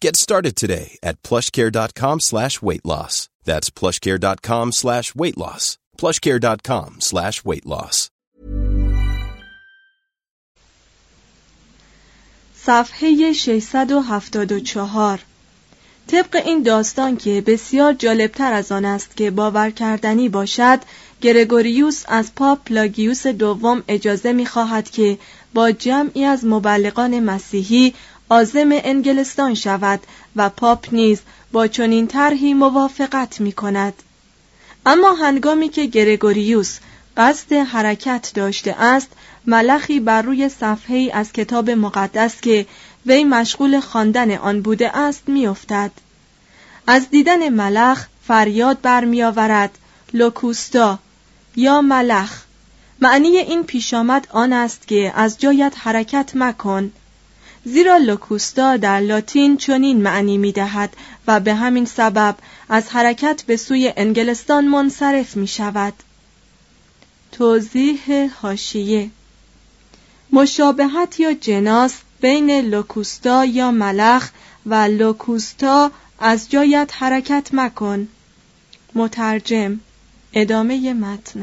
Get started today at plushcare.com slash weight loss. That's plushcare.com slash weight loss. plushcare.com slash weight loss. صفحه 674 طبق این داستان که بسیار جالبتر از آن است که باور کردنی باشد گرگوریوس از پاپ پلاگیوس دوم اجازه می‌خواهد که با جمعی از مبلغان مسیحی عازم انگلستان شود و پاپ نیز با چنین طرحی موافقت می کند. اما هنگامی که گرگوریوس قصد حرکت داشته است ملخی بر روی صفحه از کتاب مقدس که وی مشغول خواندن آن بوده است میافتد از دیدن ملخ فریاد برمیآورد لوکوستا یا ملخ معنی این پیشامد آن است که از جایت حرکت مکن زیرا لوکوستا در لاتین چنین معنی می دهد و به همین سبب از حرکت به سوی انگلستان منصرف می شود. توضیح هاشیه مشابهت یا جناس بین لوکوستا یا ملخ و لوکوستا از جایت حرکت مکن مترجم ادامه متن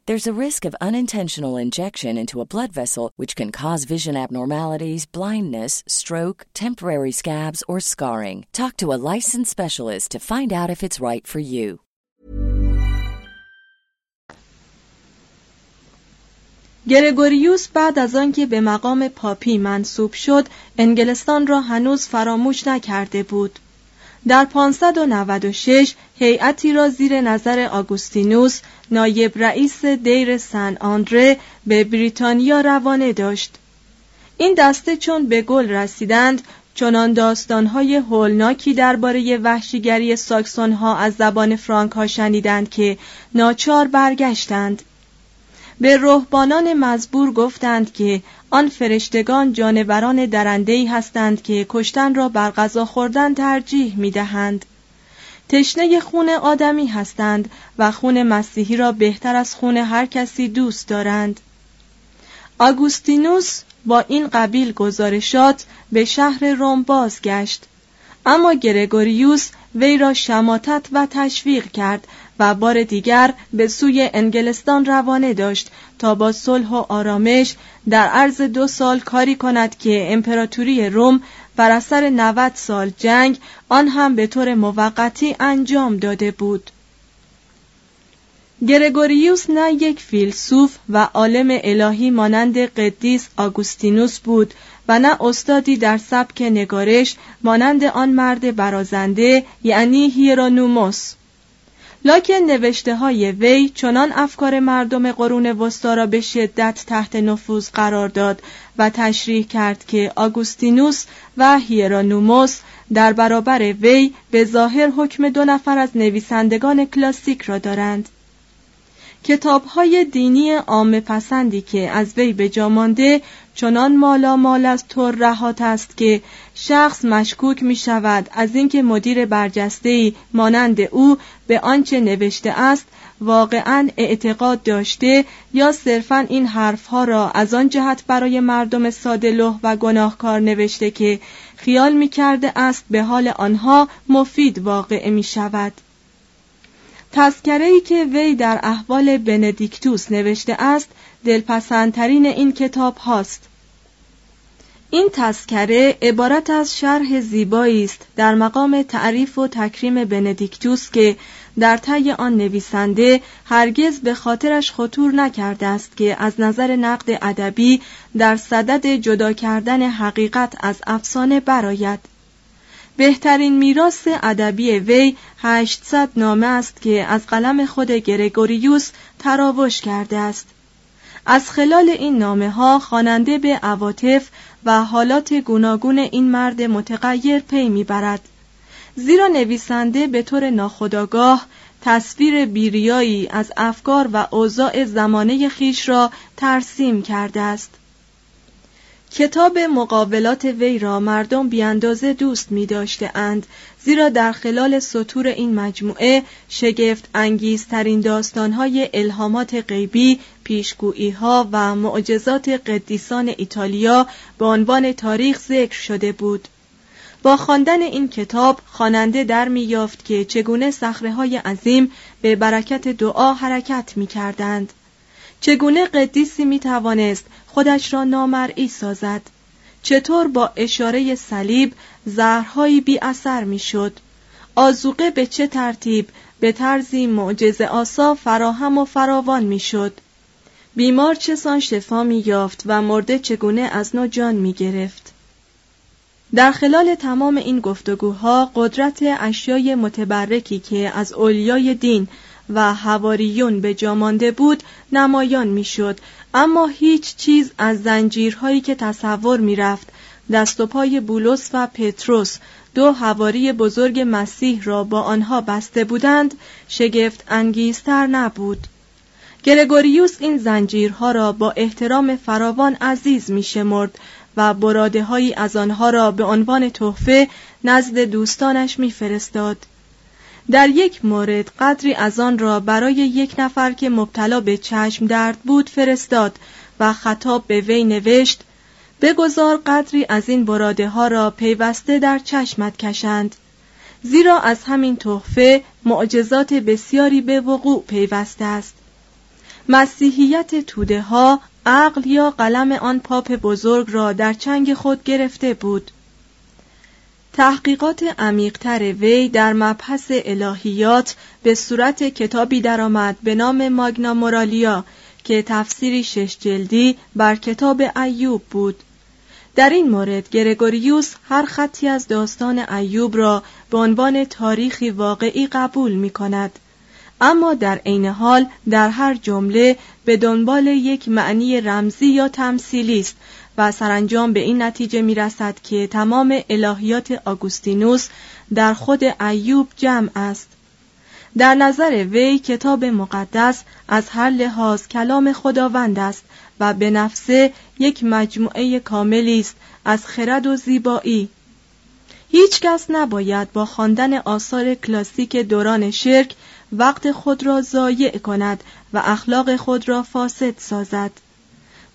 There's a risk of unintentional injection into a blood vessel, which can cause vision abnormalities, blindness, stroke, temporary scabs, or scarring. Talk to a licensed specialist to find out if it's right for you. گرگوریوس بعد از آنکه به مقام پاپی منصوب شد انگلستان را هنوز فراموش نکرده بود در 596 هیئتی را زیر نظر آگوستینوس نایب رئیس دیر سن آندره به بریتانیا روانه داشت. این دسته چون به گل رسیدند چنان داستانهای هولناکی درباره وحشیگری ساکسون ها از زبان فرانک ها شنیدند که ناچار برگشتند. به رهبانان مزبور گفتند که آن فرشتگان جانوران درندهی هستند که کشتن را بر غذا خوردن ترجیح می دهند. تشنه خون آدمی هستند و خون مسیحی را بهتر از خون هر کسی دوست دارند آگوستینوس با این قبیل گزارشات به شهر روم بازگشت اما گرگوریوس وی را شماتت و تشویق کرد و بار دیگر به سوی انگلستان روانه داشت تا با صلح و آرامش در عرض دو سال کاری کند که امپراتوری روم بر اثر 90 سال جنگ آن هم به طور موقتی انجام داده بود. گرگوریوس نه یک فیلسوف و عالم الهی مانند قدیس آگوستینوس بود و نه استادی در سبک نگارش مانند آن مرد برازنده یعنی هیرونوموس. لاکن نوشته های وی چنان افکار مردم قرون وسطا را به شدت تحت نفوذ قرار داد و تشریح کرد که آگوستینوس و هیرانوموس در برابر وی به ظاهر حکم دو نفر از نویسندگان کلاسیک را دارند. کتاب های دینی عام پسندی که از وی به جا مانده چنان مالا مال از ترهات است که شخص مشکوک می شود از اینکه مدیر برجسته مانند او به آنچه نوشته است واقعا اعتقاد داشته یا صرفا این حرفها را از آن جهت برای مردم ساده و گناهکار نوشته که خیال می کرده است به حال آنها مفید واقع می شود. تذکره ای که وی در احوال بندیکتوس نوشته است دلپسندترین این کتاب هاست این تذکره عبارت از شرح زیبایی است در مقام تعریف و تکریم بندیکتوس که در طی آن نویسنده هرگز به خاطرش خطور نکرده است که از نظر نقد ادبی در صدد جدا کردن حقیقت از افسانه براید بهترین میراث ادبی وی 800 نامه است که از قلم خود گرگوریوس تراوش کرده است. از خلال این نامه ها خواننده به عواطف و حالات گوناگون این مرد متغیر پی می‌برد. زیرا نویسنده به طور ناخودآگاه تصویر بیریایی از افکار و اوضاع زمانه خیش را ترسیم کرده است. کتاب مقابلات وی را مردم بیاندازه دوست می داشته اند زیرا در خلال سطور این مجموعه شگفت انگیزترین داستانهای الهامات غیبی، پیشگوییها و معجزات قدیسان ایتالیا به عنوان تاریخ ذکر شده بود. با خواندن این کتاب خواننده در میافت که چگونه های عظیم به برکت دعا حرکت می کردند. چگونه قدیسی می توانست خودش را نامرئی سازد چطور با اشاره صلیب زهرهایی بی اثر می شد آزوقه به چه ترتیب به طرزی معجزه آسا فراهم و فراوان می شد بیمار چسان شفا می یافت و مرده چگونه از نو جان می گرفت در خلال تمام این گفتگوها قدرت اشیای متبرکی که از اولیای دین و هواریون به جامانده بود نمایان می‌شد. اما هیچ چیز از زنجیرهایی که تصور می‌رفت دست و پای بولس و پتروس دو هواری بزرگ مسیح را با آنها بسته بودند شگفت انگیزتر نبود. گرگوریوس این زنجیرها را با احترام فراوان عزیز می شمرد و براده هایی از آنها را به عنوان تحفه نزد دوستانش میفرستاد. در یک مورد قدری از آن را برای یک نفر که مبتلا به چشم درد بود فرستاد و خطاب به وی نوشت بگذار قدری از این براده ها را پیوسته در چشمت کشند زیرا از همین تحفه معجزات بسیاری به وقوع پیوسته است مسیحیت توده ها عقل یا قلم آن پاپ بزرگ را در چنگ خود گرفته بود. تحقیقات عمیقتر وی در مبحث الهیات به صورت کتابی درآمد به نام ماگنا مورالیا که تفسیری شش جلدی بر کتاب ایوب بود. در این مورد گرگوریوس هر خطی از داستان ایوب را به عنوان تاریخی واقعی قبول می کند اما در عین حال در هر جمله به دنبال یک معنی رمزی یا تمثیلی است و سرانجام به این نتیجه می رسد که تمام الهیات آگوستینوس در خود ایوب جمع است. در نظر وی کتاب مقدس از هر لحاظ کلام خداوند است و به نفسه یک مجموعه کاملی است از خرد و زیبایی. هیچ کس نباید با خواندن آثار کلاسیک دوران شرک وقت خود را ضایع کند و اخلاق خود را فاسد سازد.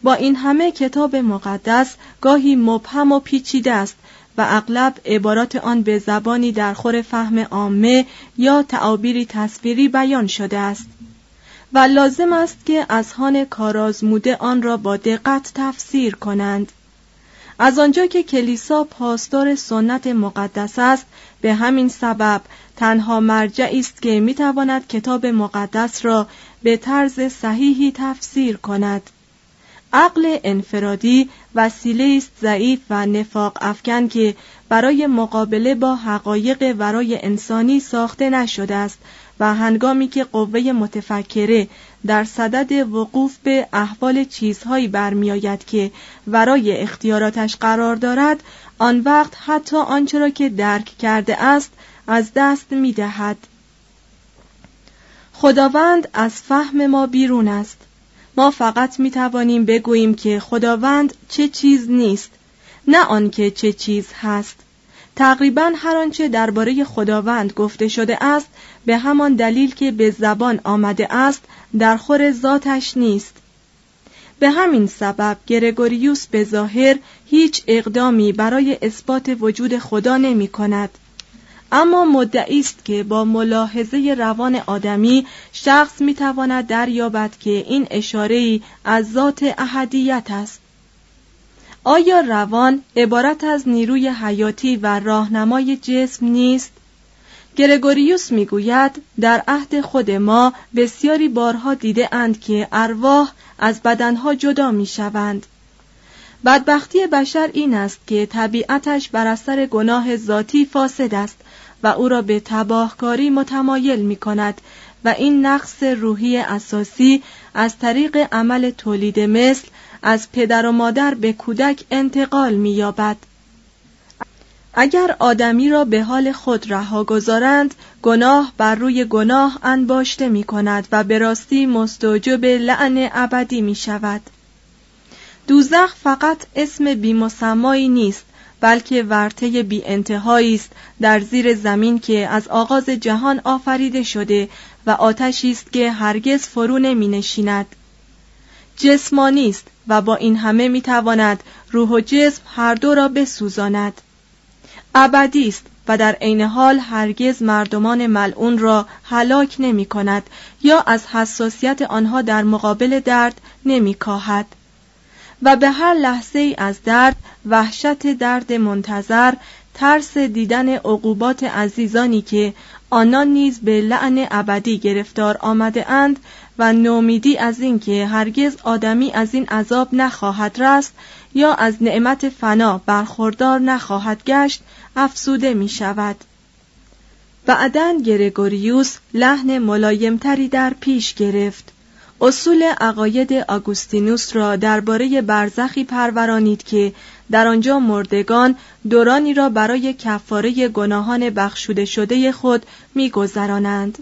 با این همه کتاب مقدس گاهی مبهم و پیچیده است و اغلب عبارات آن به زبانی در خور فهم عامه یا تعابیری تصویری بیان شده است. و لازم است که اذهان کارازموده آن را با دقت تفسیر کنند. از آنجا که کلیسا پاسدار سنت مقدس است به همین سبب تنها مرجعی است که می‌تواند کتاب مقدس را به طرز صحیحی تفسیر کند. عقل انفرادی وسیله است ضعیف و نفاق افکن که برای مقابله با حقایق ورای انسانی ساخته نشده است و هنگامی که قوه متفکره در صدد وقوف به احوال چیزهایی برمیآید که ورای اختیاراتش قرار دارد آن وقت حتی آنچه را که درک کرده است از دست می دهد. خداوند از فهم ما بیرون است. ما فقط می توانیم بگوییم که خداوند چه چیز نیست نه آنکه چه چیز هست. تقریبا هر آنچه درباره خداوند گفته شده است به همان دلیل که به زبان آمده است در خور ذاتش نیست. به همین سبب گرگوریوس به ظاهر هیچ اقدامی برای اثبات وجود خدا نمی کند اما مدعی است که با ملاحظه روان آدمی شخص می تواند دریابد که این اشاره از ذات احدیت است آیا روان عبارت از نیروی حیاتی و راهنمای جسم نیست گرگوریوس می‌گوید در عهد خود ما بسیاری بارها دیده اند که ارواح از بدنها جدا می شوند. بدبختی بشر این است که طبیعتش بر اثر گناه ذاتی فاسد است و او را به تباهکاری متمایل می کند و این نقص روحی اساسی از طریق عمل تولید مثل از پدر و مادر به کودک انتقال می یابد. اگر آدمی را به حال خود رها گذارند گناه بر روی گناه انباشته می کند و به راستی مستوجب لعن ابدی می شود دوزخ فقط اسم بیمسمایی نیست بلکه ورته بی انتهایی است در زیر زمین که از آغاز جهان آفریده شده و آتشی است که هرگز فرو نمی نشیند. جسمانی است و با این همه می تواند روح و جسم هر دو را بسوزاند. ابدی است و در عین حال هرگز مردمان ملعون را هلاک نمی کند یا از حساسیت آنها در مقابل درد نمی کاهد. و به هر لحظه ای از درد وحشت درد منتظر ترس دیدن عقوبات عزیزانی که آنان نیز به لعن ابدی گرفتار آمده اند و نومیدی از اینکه هرگز آدمی از این عذاب نخواهد رست یا از نعمت فنا برخوردار نخواهد گشت افسوده می شود بعدا گرگوریوس لحن ملایمتری در پیش گرفت. اصول عقاید آگوستینوس را درباره برزخی پرورانید که در آنجا مردگان دورانی را برای کفاره گناهان بخشوده شده خود میگذرانند.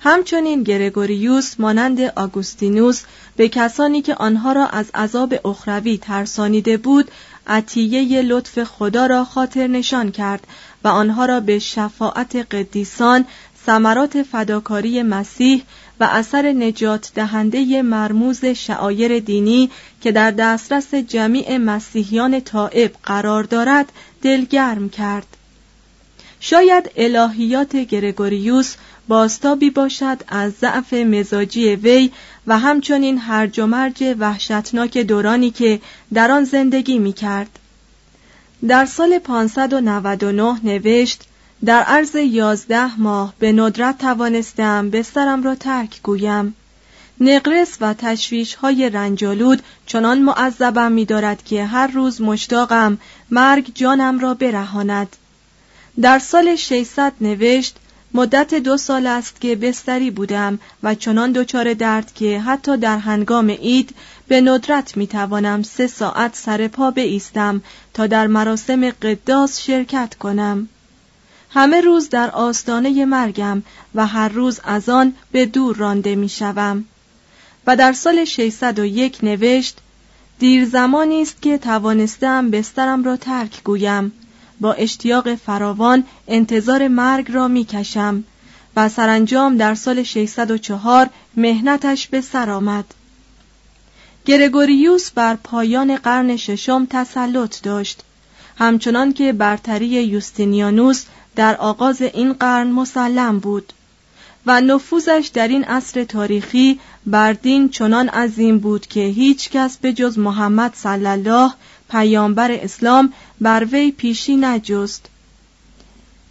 همچنین گرگوریوس مانند آگوستینوس به کسانی که آنها را از عذاب اخروی ترسانیده بود عطیه لطف خدا را خاطر نشان کرد و آنها را به شفاعت قدیسان ثمرات فداکاری مسیح و اثر نجات دهنده مرموز شعایر دینی که در دسترس جمیع مسیحیان طائب قرار دارد دلگرم کرد شاید الهیات گرگوریوس باستابی باشد از ضعف مزاجی وی و همچنین هرج و مرج وحشتناک دورانی که در آن زندگی می کرد. در سال 599 نوشت در عرض یازده ماه به ندرت توانستم بسترم را ترک گویم. نقرس و تشویش های رنجالود چنان معذبم می دارد که هر روز مشتاقم مرگ جانم را برهاند. در سال 600 نوشت مدت دو سال است که بستری بودم و چنان دچار درد که حتی در هنگام عید به ندرت می توانم سه ساعت سر پا بایستم تا در مراسم قداس شرکت کنم. همه روز در آستانه مرگم و هر روز از آن به دور رانده می شوم. و در سال 601 نوشت دیر زمانی است که توانستم بسترم را ترک گویم با اشتیاق فراوان انتظار مرگ را می‌کشم و سرانجام در سال 604 مهنتش به سر آمد. گرگوریوس بر پایان قرن ششم تسلط داشت همچنان که برتری یوستینیانوس در آغاز این قرن مسلم بود و نفوذش در این عصر تاریخی بر دین چنان عظیم بود که هیچ کس به جز محمد صلی الله پیامبر اسلام بر وی پیشی نجست.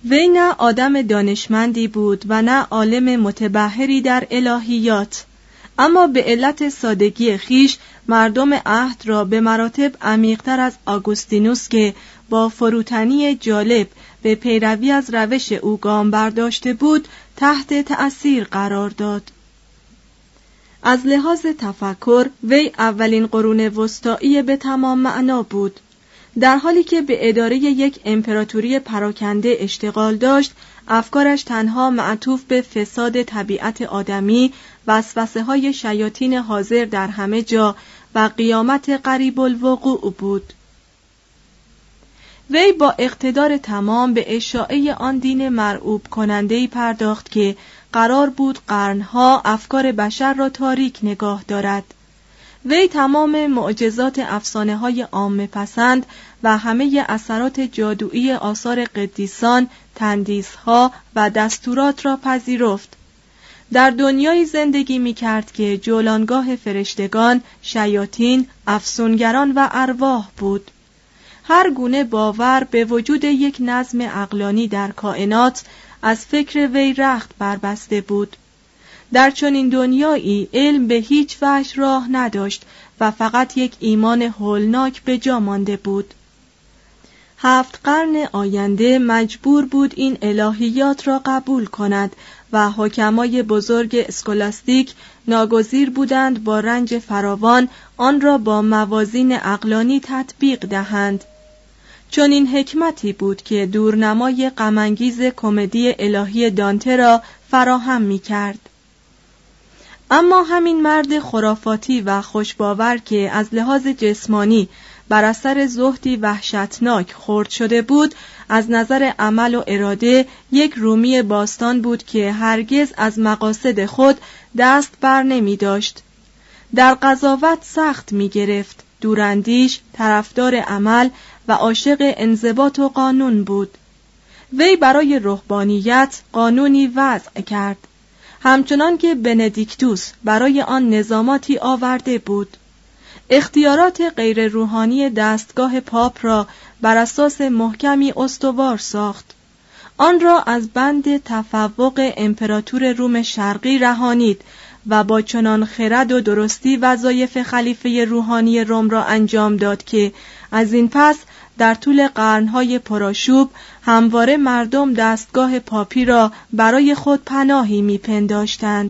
وی نه آدم دانشمندی بود و نه عالم متبهری در الهیات اما به علت سادگی خیش مردم عهد را به مراتب عمیقتر از آگوستینوس که با فروتنی جالب به پیروی از روش او گام برداشته بود تحت تأثیر قرار داد. از لحاظ تفکر وی اولین قرون وسطایی به تمام معنا بود. در حالی که به اداره یک امپراتوری پراکنده اشتغال داشت افکارش تنها معطوف به فساد طبیعت آدمی وسوسه های شیاطین حاضر در همه جا و قیامت قریب الوقوع بود. وی با اقتدار تمام به اشاعه آن دین مرعوب کننده پرداخت که قرار بود قرنها افکار بشر را تاریک نگاه دارد وی تمام معجزات افسانه های عام پسند و همه اثرات جادویی آثار قدیسان، تندیسها و دستورات را پذیرفت. در دنیای زندگی می کرد که جولانگاه فرشتگان، شیاطین، افسونگران و ارواح بود. هر گونه باور به وجود یک نظم اقلانی در کائنات از فکر وی رخت بربسته بود. در چنین دنیایی علم به هیچ وجه راه نداشت و فقط یک ایمان هولناک به جا مانده بود هفت قرن آینده مجبور بود این الهیات را قبول کند و حکمای بزرگ اسکولاستیک ناگزیر بودند با رنج فراوان آن را با موازین اقلانی تطبیق دهند چون این حکمتی بود که دورنمای غمانگیز کمدی الهی دانته را فراهم می کرد. اما همین مرد خرافاتی و خوشباور که از لحاظ جسمانی بر اثر زهدی وحشتناک خورد شده بود از نظر عمل و اراده یک رومی باستان بود که هرگز از مقاصد خود دست بر نمی داشت. در قضاوت سخت می گرفت دوراندیش طرفدار عمل و عاشق انضباط و قانون بود. وی برای رهبانیت قانونی وضع کرد. همچنان که بندیکتوس برای آن نظاماتی آورده بود. اختیارات غیر روحانی دستگاه پاپ را بر اساس محکمی استوار ساخت. آن را از بند تفوق امپراتور روم شرقی رهانید و با چنان خرد و درستی وظایف خلیفه روحانی روم را انجام داد که از این پس در طول قرنهای پراشوب همواره مردم دستگاه پاپی را برای خود پناهی میپنداشتند.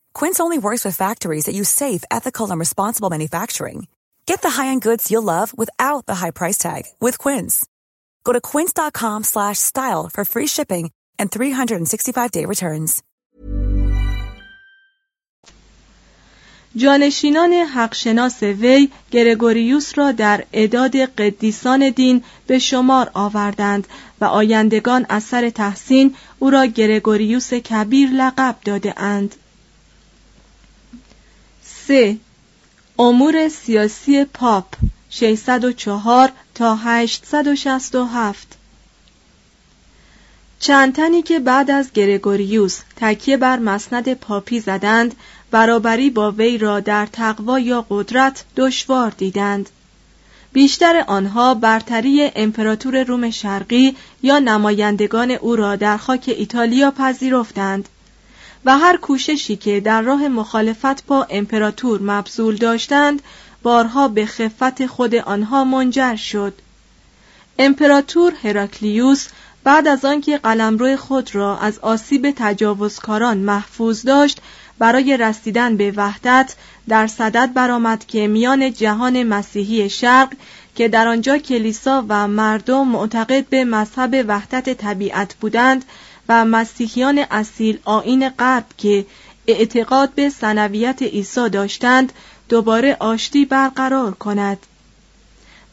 Quince only works with factories that use safe, ethical, and responsible manufacturing. Get the high-end goods you'll love without the high price tag with Quince. Go to quince.com/style for free shipping and 365-day returns. جانشینان حقشناس وی گرگوریوس را در اعداد قدیسان دین به شمار آوردند و آیندگان اثر تحسین او را گرگوریوس کبیر لقب داده اند. 3. امور سیاسی پاپ 604 تا 867 چند تنی که بعد از گرگوریوس تکیه بر مسند پاپی زدند برابری با وی را در تقوا یا قدرت دشوار دیدند. بیشتر آنها برتری امپراتور روم شرقی یا نمایندگان او را در خاک ایتالیا پذیرفتند. و هر کوششی که در راه مخالفت با امپراتور مبذول داشتند بارها به خفت خود آنها منجر شد. امپراتور هراکلیوس بعد از آنکه قلمرو خود را از آسیب تجاوزکاران محفوظ داشت برای رسیدن به وحدت در صدد برآمد که میان جهان مسیحی شرق که در آنجا کلیسا و مردم معتقد به مذهب وحدت طبیعت بودند و مسیحیان اصیل آین غرب که اعتقاد به سنویت عیسی داشتند دوباره آشتی برقرار کند.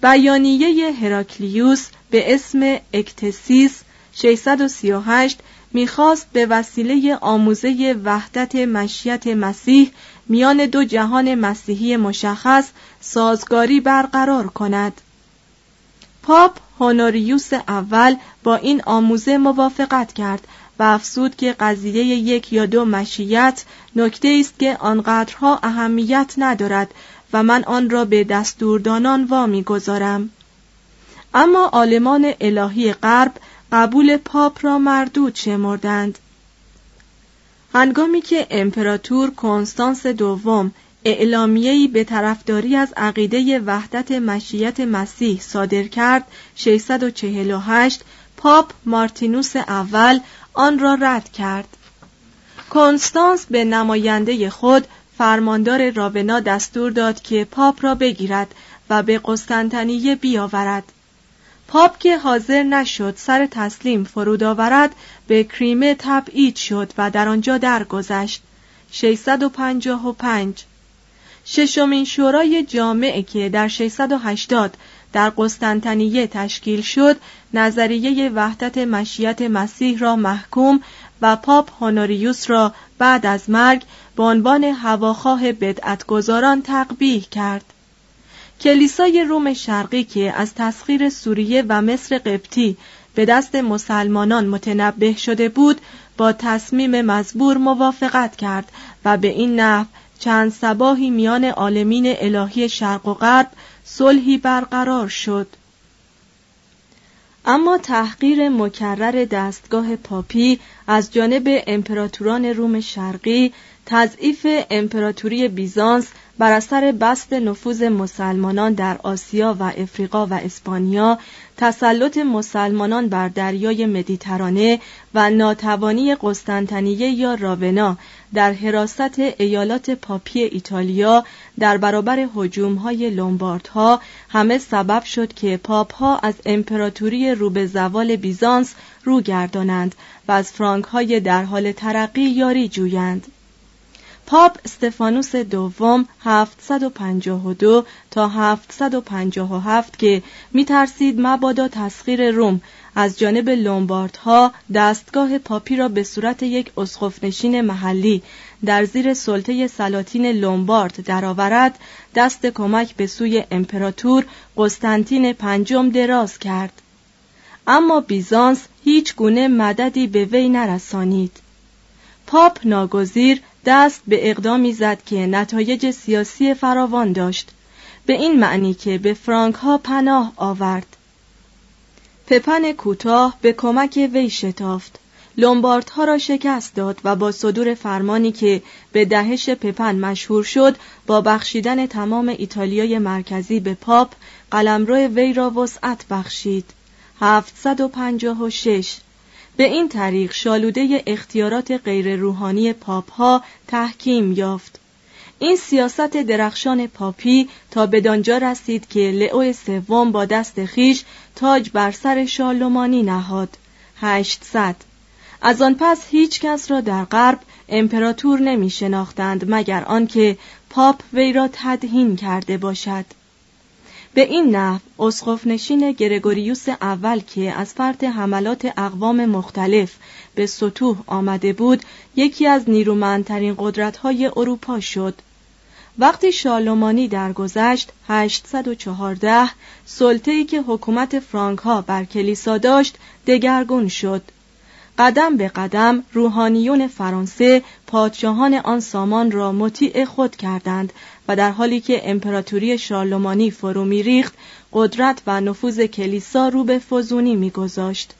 بیانیه هراکلیوس به اسم اکتسیس 638 می‌خواست به وسیله آموزه وحدت مشیت مسیح میان دو جهان مسیحی مشخص سازگاری برقرار کند. پاپ هونوریوس اول با این آموزه موافقت کرد و افسود که قضیه یک یا دو مشیت نکته است که آنقدرها اهمیت ندارد و من آن را به دستوردانان وامی گذارم. اما آلمان الهی غرب قبول پاپ را مردود شمردند هنگامی که امپراتور کنستانس دوم اعلامیه‌ای به طرفداری از عقیده وحدت مشیت مسیح صادر کرد 648 پاپ مارتینوس اول آن را رد کرد. کنستانس به نماینده خود فرماندار راونا دستور داد که پاپ را بگیرد و به قسطنطنیه بیاورد. پاپ که حاضر نشد سر تسلیم فرود آورد به کریمه تبعید شد و در آنجا درگذشت. 655 ششمین شورای جامعه که در 680 در قسطنطنیه تشکیل شد نظریه وحدت مشیت مسیح را محکوم و پاپ هونوریوس را بعد از مرگ به عنوان هواخواه بدعتگذاران تقبیح کرد. کلیسای روم شرقی که از تسخیر سوریه و مصر قبطی به دست مسلمانان متنبه شده بود با تصمیم مزبور موافقت کرد و به این نحو چند سباهی میان عالمین الهی شرق و غرب صلحی برقرار شد. اما تحقیر مکرر دستگاه پاپی از جانب امپراتوران روم شرقی تضعیف امپراتوری بیزانس بر اثر بست نفوذ مسلمانان در آسیا و افریقا و اسپانیا تسلط مسلمانان بر دریای مدیترانه و ناتوانی قسطنطنیه یا راونا در حراست ایالات پاپی ایتالیا در برابر هجوم‌های لومباردها همه سبب شد که پاپها از امپراتوری رو به زوال بیزانس رو گردانند و از فرانک‌های در حال ترقی یاری جویند. پاپ استفانوس دوم 752 تا 757 که میترسید مبادا تسخیر روم از جانب لومباردها دستگاه پاپی را به صورت یک اسقفنشین محلی در زیر سلطه سلاطین لومبارد درآورد دست کمک به سوی امپراتور قسطنطین پنجم دراز کرد. اما بیزانس هیچ گونه مددی به وی نرسانید. پاپ ناگزیر دست به اقدامی زد که نتایج سیاسی فراوان داشت. به این معنی که به فرانک ها پناه آورد. پپن کوتاه به کمک وی شتافت. ها را شکست داد و با صدور فرمانی که به دهش پپن مشهور شد با بخشیدن تمام ایتالیای مرکزی به پاپ قلمرو وی را وسعت بخشید. 756 به این طریق شالوده اختیارات غیر روحانی پاپ ها تحکیم یافت. این سیاست درخشان پاپی تا بدانجا رسید که لئو سوم با دست خیش تاج بر سر شالومانی نهاد. 800 از آن پس هیچ کس را در غرب امپراتور نمی شناختند مگر آنکه پاپ وی را تدهین کرده باشد. به این نحو اسقف نشین گرگوریوس اول که از فرط حملات اقوام مختلف به سطوح آمده بود یکی از نیرومندترین قدرت‌های اروپا شد. وقتی شالومانی درگذشت 814 سلطه‌ای که حکومت فرانک ها بر کلیسا داشت دگرگون شد. قدم به قدم روحانیون فرانسه پادشاهان آن سامان را مطیع خود کردند و در حالی که امپراتوری شارلمانی فرو میریخت قدرت و نفوذ کلیسا رو به فزونی میگذاشت.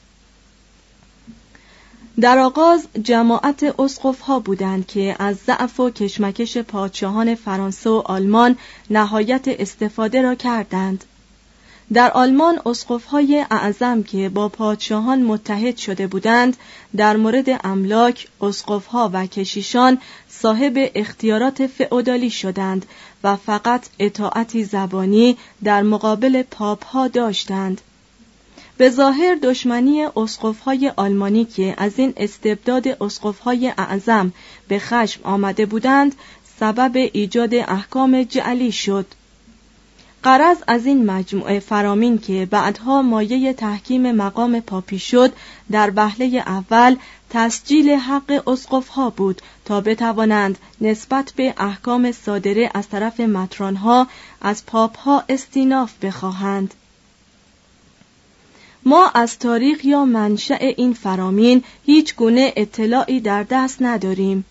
در آغاز جماعت اسقف ها بودند که از ضعف و کشمکش پادشاهان فرانسه و آلمان نهایت استفاده را کردند. در آلمان اسقف‌های اعظم که با پادشاهان متحد شده بودند در مورد املاک اسقف‌ها و کشیشان صاحب اختیارات فئودالی شدند و فقط اطاعتی زبانی در مقابل پاپها داشتند. به ظاهر دشمنی اسقف‌های آلمانی که از این استبداد اسقف‌های اعظم به خشم آمده بودند سبب ایجاد احکام جعلی شد. قرض از این مجموعه فرامین که بعدها مایه تحکیم مقام پاپی شد در وهله اول تسجیل حق اسقفها بود تا بتوانند نسبت به احکام صادره از طرف مترانها از پاپها استیناف بخواهند. ما از تاریخ یا منشأ این فرامین هیچ گونه اطلاعی در دست نداریم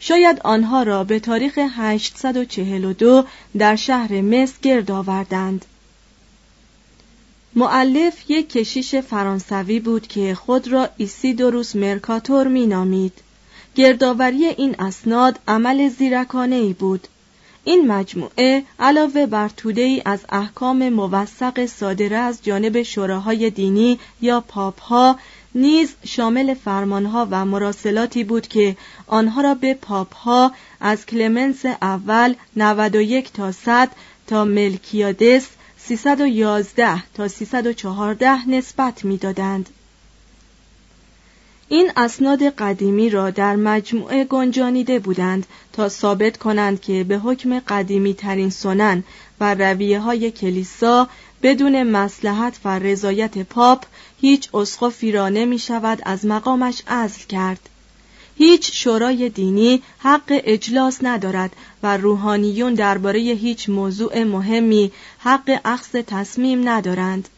شاید آنها را به تاریخ 842 در شهر مصر گرد آوردند. معلف یک کشیش فرانسوی بود که خود را ایسیدوروس مرکاتور می نامید. گردآوری این اسناد عمل زیرکانه ای بود. این مجموعه علاوه بر توده ای از احکام موثق صادره از جانب شوراهای دینی یا پاپها نیز شامل فرمانها و مراسلاتی بود که آنها را به پاپها از کلمنس اول 91 تا 100 تا ملکیادس 311 تا 314 نسبت می‌دادند. این اسناد قدیمی را در مجموعه گنجانیده بودند تا ثابت کنند که به حکم قدیمی ترین سنن و رویه های کلیسا بدون مسلحت و رضایت پاپ هیچ اسقفی را نمی شود از مقامش عزل کرد. هیچ شورای دینی حق اجلاس ندارد و روحانیون درباره هیچ موضوع مهمی حق اخذ تصمیم ندارند.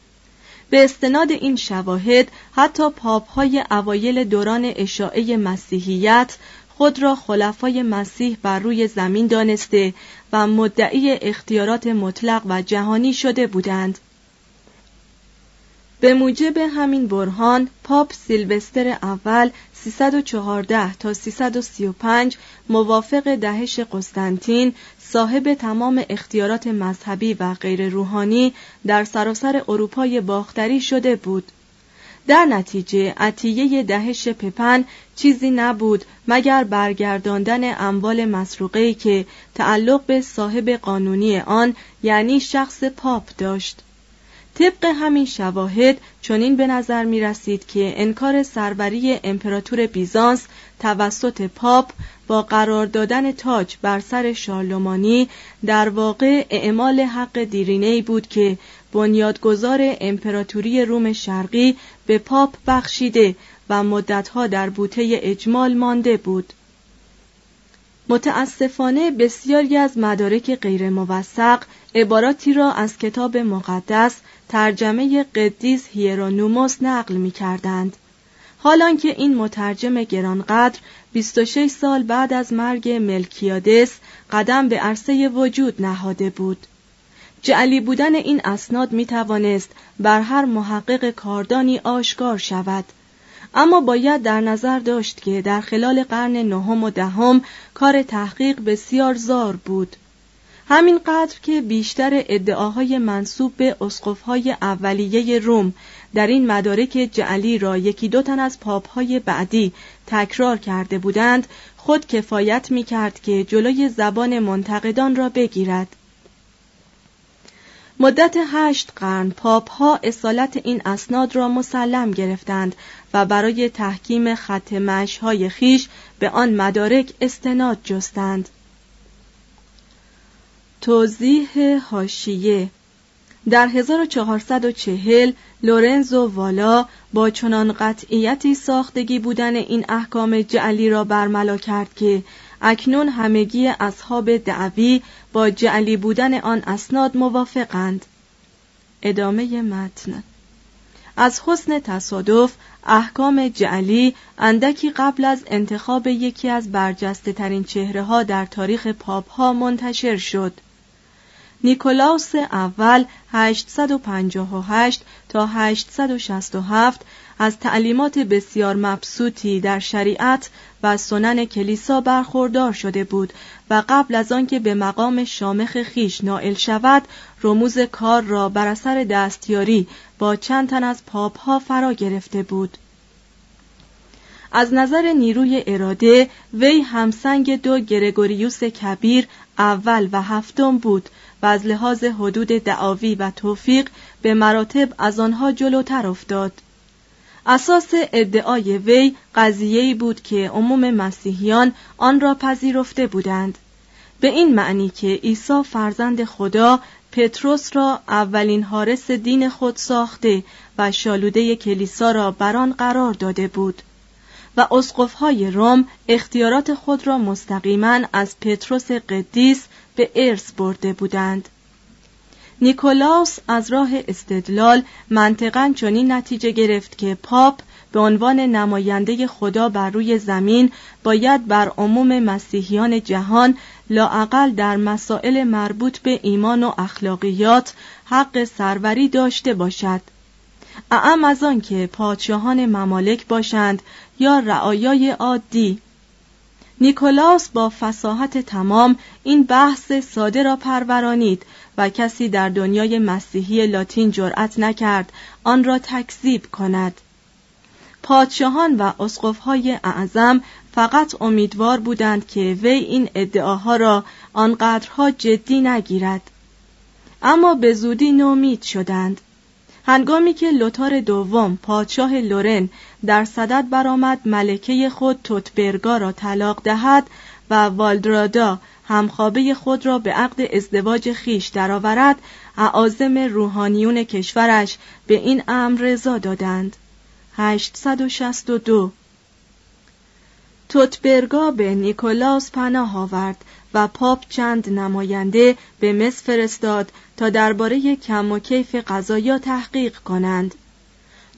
به استناد این شواهد حتی پاپ های اوایل دوران اشاعه مسیحیت خود را خلفای مسیح بر روی زمین دانسته و مدعی اختیارات مطلق و جهانی شده بودند. به موجب همین برهان پاپ سیلوستر اول 314 تا 335 موافق دهش قسطنطین صاحب تمام اختیارات مذهبی و غیر روحانی در سراسر اروپای باختری شده بود. در نتیجه عطیه دهش پپن چیزی نبود مگر برگرداندن اموال مسروقه که تعلق به صاحب قانونی آن یعنی شخص پاپ داشت. طبق همین شواهد چنین به نظر می رسید که انکار سروری امپراتور بیزانس توسط پاپ با قرار دادن تاج بر سر شارلمانی در واقع اعمال حق دیرینه بود که بنیادگذار امپراتوری روم شرقی به پاپ بخشیده و مدتها در بوته اجمال مانده بود متاسفانه بسیاری از مدارک غیر موثق عباراتی را از کتاب مقدس ترجمه قدیس هیرونوموس نقل می کردند. حالان که این مترجم گرانقدر 26 سال بعد از مرگ ملکیادس قدم به عرصه وجود نهاده بود. جعلی بودن این اسناد می توانست بر هر محقق کاردانی آشکار شود. اما باید در نظر داشت که در خلال قرن نهم و دهم کار تحقیق بسیار زار بود. همینقدر که بیشتر ادعاهای منصوب به اسقفهای اولیه روم در این مدارک جعلی را یکی دو تن از پاپهای بعدی تکرار کرده بودند خود کفایت می کرد که جلوی زبان منتقدان را بگیرد. مدت هشت قرن پاپ ها اصالت این اسناد را مسلم گرفتند و برای تحکیم خط های خیش به آن مدارک استناد جستند. توضیح هاشیه در 1440 لورنزو والا با چنان قطعیتی ساختگی بودن این احکام جعلی را برملا کرد که اکنون همگی اصحاب دعوی با جعلی بودن آن اسناد موافقند. ادامه متن. از حسن تصادف احکام جعلی اندکی قبل از انتخاب یکی از برجسته ترین چهره ها در تاریخ پاپ ها منتشر شد. نیکولاوس اول 858 تا 867 از تعلیمات بسیار مبسوطی در شریعت و سنن کلیسا برخوردار شده بود و قبل از آنکه به مقام شامخ خیش نائل شود رموز کار را بر اثر دستیاری با چند تن از پاپ ها فرا گرفته بود. از نظر نیروی اراده وی همسنگ دو گرگوریوس کبیر اول و هفتم بود و از لحاظ حدود دعاوی و توفیق به مراتب از آنها جلوتر افتاد. اساس ادعای وی قضیه‌ای بود که عموم مسیحیان آن را پذیرفته بودند. به این معنی که عیسی فرزند خدا پتروس را اولین حارس دین خود ساخته و شالوده کلیسا را بر آن قرار داده بود و اسقفهای روم اختیارات خود را مستقیما از پتروس قدیس به ارث برده بودند. نیکولاوس از راه استدلال منطقا چنین نتیجه گرفت که پاپ به عنوان نماینده خدا بر روی زمین باید بر عموم مسیحیان جهان لاعقل در مسائل مربوط به ایمان و اخلاقیات حق سروری داشته باشد. اعم از آن که پادشاهان ممالک باشند یا رعایای عادی نیکولاس با فساحت تمام این بحث ساده را پرورانید و کسی در دنیای مسیحی لاتین جرأت نکرد آن را تکذیب کند. پادشاهان و اسقفهای اعظم فقط امیدوار بودند که وی این ادعاها را آنقدرها جدی نگیرد. اما به زودی نومید شدند. هنگامی که لوتار دوم پادشاه لورن در صدد برآمد ملکه خود توتبرگا را طلاق دهد و والدرادا همخوابه خود را به عقد ازدواج خیش درآورد اعاظم روحانیون کشورش به این امر رضا دادند. 862 توتبرگا به نیکولاس پناه آورد. و پاپ چند نماینده به مصر فرستاد تا درباره کم و کیف قضایا تحقیق کنند.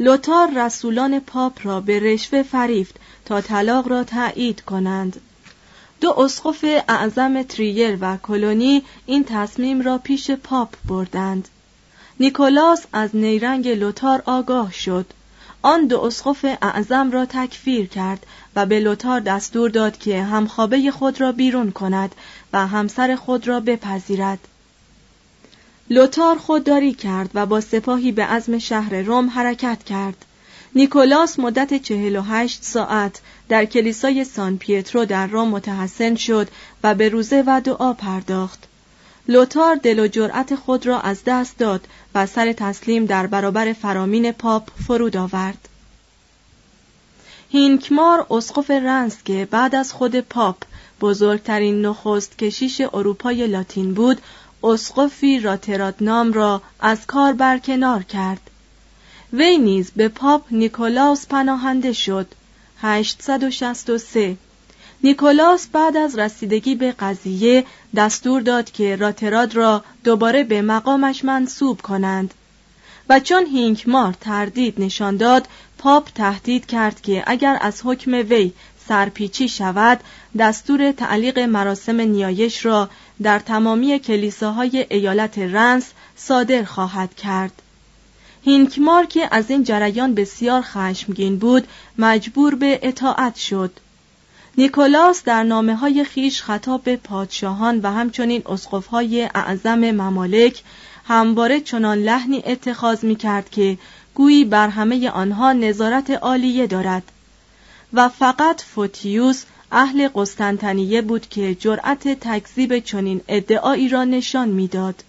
لوتار رسولان پاپ را به رشوه فریفت تا طلاق را تایید کنند. دو اسقف اعظم تریر و کلونی این تصمیم را پیش پاپ بردند. نیکولاس از نیرنگ لوتار آگاه شد. آن دو اسقف اعظم را تکفیر کرد و به لوتار دستور داد که همخوابه خود را بیرون کند و همسر خود را بپذیرد. لوتار خودداری کرد و با سپاهی به عزم شهر روم حرکت کرد. نیکولاس مدت چهل و هشت ساعت در کلیسای سان پیترو در روم متحصن شد و به روزه و دعا پرداخت. لوتار دل و جرأت خود را از دست داد و سر تسلیم در برابر فرامین پاپ فرود آورد. هینکمار اسقف رنس که بعد از خود پاپ بزرگترین نخست کشیش اروپای لاتین بود اسقفی راترات نام را از کار برکنار کرد. وی نیز به پاپ نیکولاس پناهنده شد. 863 نیکولاس بعد از رسیدگی به قضیه دستور داد که راتراد را دوباره به مقامش منصوب کنند و چون هینکمار تردید نشان داد پاپ تهدید کرد که اگر از حکم وی سرپیچی شود دستور تعلیق مراسم نیایش را در تمامی کلیساهای ایالت رنس صادر خواهد کرد. هینکمار که از این جریان بسیار خشمگین بود مجبور به اطاعت شد. نیکولاس در نامه های خیش خطاب به پادشاهان و همچنین اسقفهای اعظم ممالک همواره چنان لحنی اتخاذ می کرد که گویی بر همه آنها نظارت عالیه دارد و فقط فوتیوس اهل قسطنطنیه بود که جرأت تکذیب چنین ادعایی را نشان می‌داد.